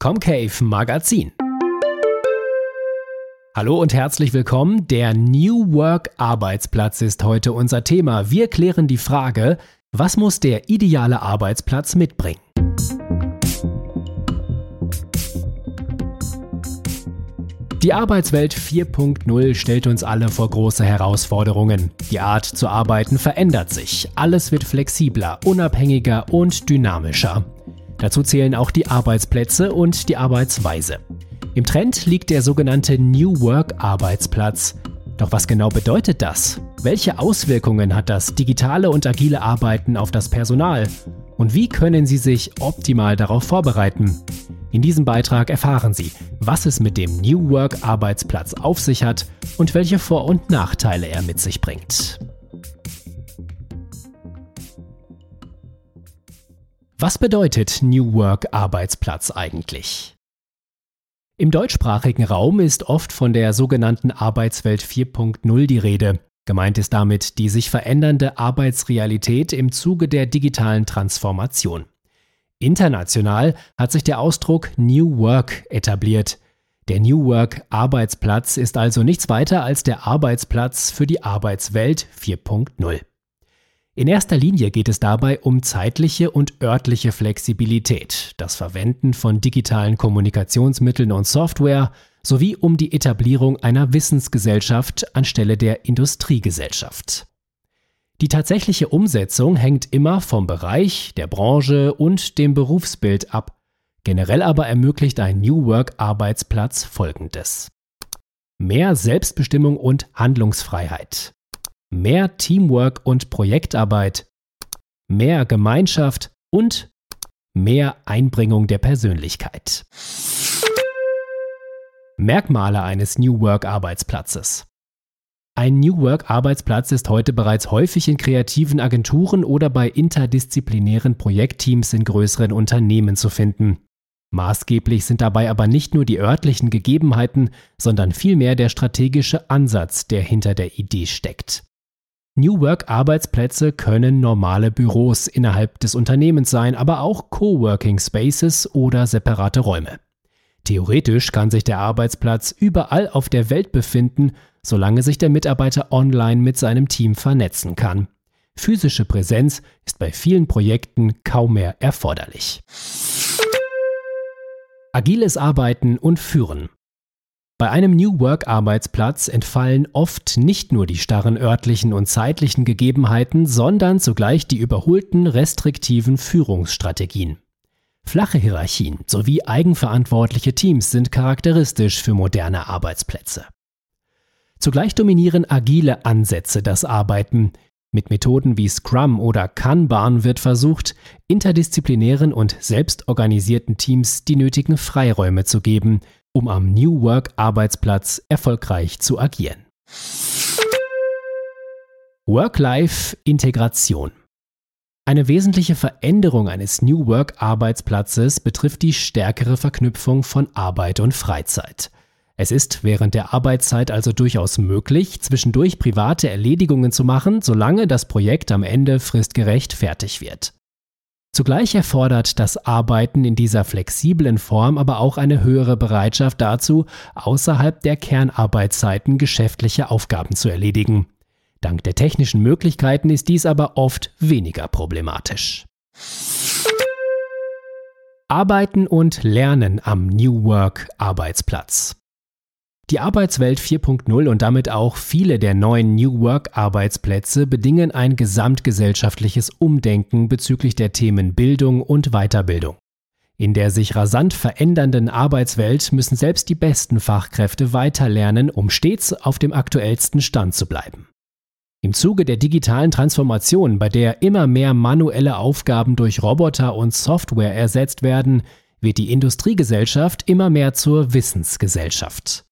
Comcave Magazin. Hallo und herzlich willkommen. Der New Work Arbeitsplatz ist heute unser Thema. Wir klären die Frage, was muss der ideale Arbeitsplatz mitbringen? Die Arbeitswelt 4.0 stellt uns alle vor große Herausforderungen. Die Art zu arbeiten verändert sich. Alles wird flexibler, unabhängiger und dynamischer. Dazu zählen auch die Arbeitsplätze und die Arbeitsweise. Im Trend liegt der sogenannte New Work Arbeitsplatz. Doch was genau bedeutet das? Welche Auswirkungen hat das digitale und agile Arbeiten auf das Personal? Und wie können Sie sich optimal darauf vorbereiten? In diesem Beitrag erfahren Sie, was es mit dem New Work Arbeitsplatz auf sich hat und welche Vor- und Nachteile er mit sich bringt. Was bedeutet New Work Arbeitsplatz eigentlich? Im deutschsprachigen Raum ist oft von der sogenannten Arbeitswelt 4.0 die Rede. Gemeint ist damit die sich verändernde Arbeitsrealität im Zuge der digitalen Transformation. International hat sich der Ausdruck New Work etabliert. Der New Work Arbeitsplatz ist also nichts weiter als der Arbeitsplatz für die Arbeitswelt 4.0. In erster Linie geht es dabei um zeitliche und örtliche Flexibilität, das Verwenden von digitalen Kommunikationsmitteln und Software sowie um die Etablierung einer Wissensgesellschaft anstelle der Industriegesellschaft. Die tatsächliche Umsetzung hängt immer vom Bereich, der Branche und dem Berufsbild ab. Generell aber ermöglicht ein New Work Arbeitsplatz Folgendes. Mehr Selbstbestimmung und Handlungsfreiheit mehr Teamwork und Projektarbeit, mehr Gemeinschaft und mehr Einbringung der Persönlichkeit. Merkmale eines New Work Arbeitsplatzes. Ein New Work Arbeitsplatz ist heute bereits häufig in kreativen Agenturen oder bei interdisziplinären Projektteams in größeren Unternehmen zu finden. Maßgeblich sind dabei aber nicht nur die örtlichen Gegebenheiten, sondern vielmehr der strategische Ansatz, der hinter der Idee steckt. New Work-Arbeitsplätze können normale Büros innerhalb des Unternehmens sein, aber auch Coworking Spaces oder separate Räume. Theoretisch kann sich der Arbeitsplatz überall auf der Welt befinden, solange sich der Mitarbeiter online mit seinem Team vernetzen kann. Physische Präsenz ist bei vielen Projekten kaum mehr erforderlich. Agiles Arbeiten und Führen. Bei einem New Work-Arbeitsplatz entfallen oft nicht nur die starren örtlichen und zeitlichen Gegebenheiten, sondern zugleich die überholten restriktiven Führungsstrategien. Flache Hierarchien sowie eigenverantwortliche Teams sind charakteristisch für moderne Arbeitsplätze. Zugleich dominieren agile Ansätze das Arbeiten. Mit Methoden wie Scrum oder Kanban wird versucht, interdisziplinären und selbstorganisierten Teams die nötigen Freiräume zu geben, um am New Work Arbeitsplatz erfolgreich zu agieren. Work-Life-Integration eine wesentliche Veränderung eines New Work Arbeitsplatzes betrifft die stärkere Verknüpfung von Arbeit und Freizeit. Es ist während der Arbeitszeit also durchaus möglich, zwischendurch private Erledigungen zu machen, solange das Projekt am Ende fristgerecht fertig wird. Zugleich erfordert das Arbeiten in dieser flexiblen Form aber auch eine höhere Bereitschaft dazu, außerhalb der Kernarbeitszeiten geschäftliche Aufgaben zu erledigen. Dank der technischen Möglichkeiten ist dies aber oft weniger problematisch. Arbeiten und Lernen am New Work Arbeitsplatz. Die Arbeitswelt 4.0 und damit auch viele der neuen New Work-Arbeitsplätze bedingen ein gesamtgesellschaftliches Umdenken bezüglich der Themen Bildung und Weiterbildung. In der sich rasant verändernden Arbeitswelt müssen selbst die besten Fachkräfte weiterlernen, um stets auf dem aktuellsten Stand zu bleiben. Im Zuge der digitalen Transformation, bei der immer mehr manuelle Aufgaben durch Roboter und Software ersetzt werden, wird die Industriegesellschaft immer mehr zur Wissensgesellschaft.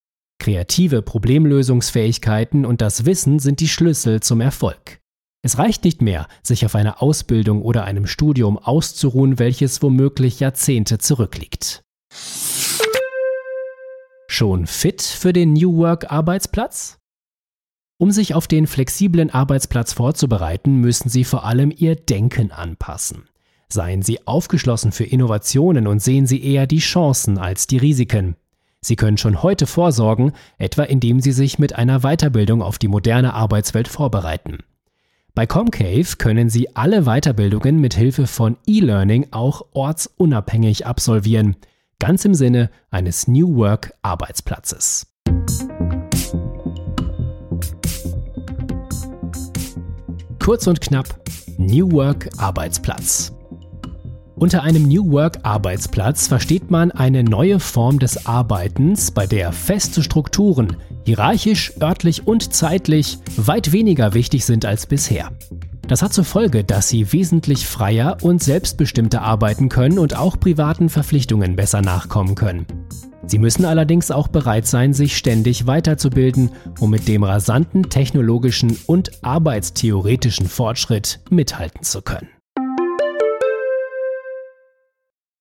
Kreative Problemlösungsfähigkeiten und das Wissen sind die Schlüssel zum Erfolg. Es reicht nicht mehr, sich auf einer Ausbildung oder einem Studium auszuruhen, welches womöglich Jahrzehnte zurückliegt. Schon fit für den New Work Arbeitsplatz? Um sich auf den flexiblen Arbeitsplatz vorzubereiten, müssen Sie vor allem Ihr Denken anpassen. Seien Sie aufgeschlossen für Innovationen und sehen Sie eher die Chancen als die Risiken. Sie können schon heute vorsorgen, etwa indem Sie sich mit einer Weiterbildung auf die moderne Arbeitswelt vorbereiten. Bei Comcave können Sie alle Weiterbildungen mit Hilfe von E-Learning auch ortsunabhängig absolvieren, ganz im Sinne eines New Work Arbeitsplatzes. Kurz und knapp New Work Arbeitsplatz. Unter einem New Work Arbeitsplatz versteht man eine neue Form des Arbeitens, bei der feste Strukturen, hierarchisch, örtlich und zeitlich, weit weniger wichtig sind als bisher. Das hat zur Folge, dass sie wesentlich freier und selbstbestimmter arbeiten können und auch privaten Verpflichtungen besser nachkommen können. Sie müssen allerdings auch bereit sein, sich ständig weiterzubilden, um mit dem rasanten technologischen und arbeitstheoretischen Fortschritt mithalten zu können.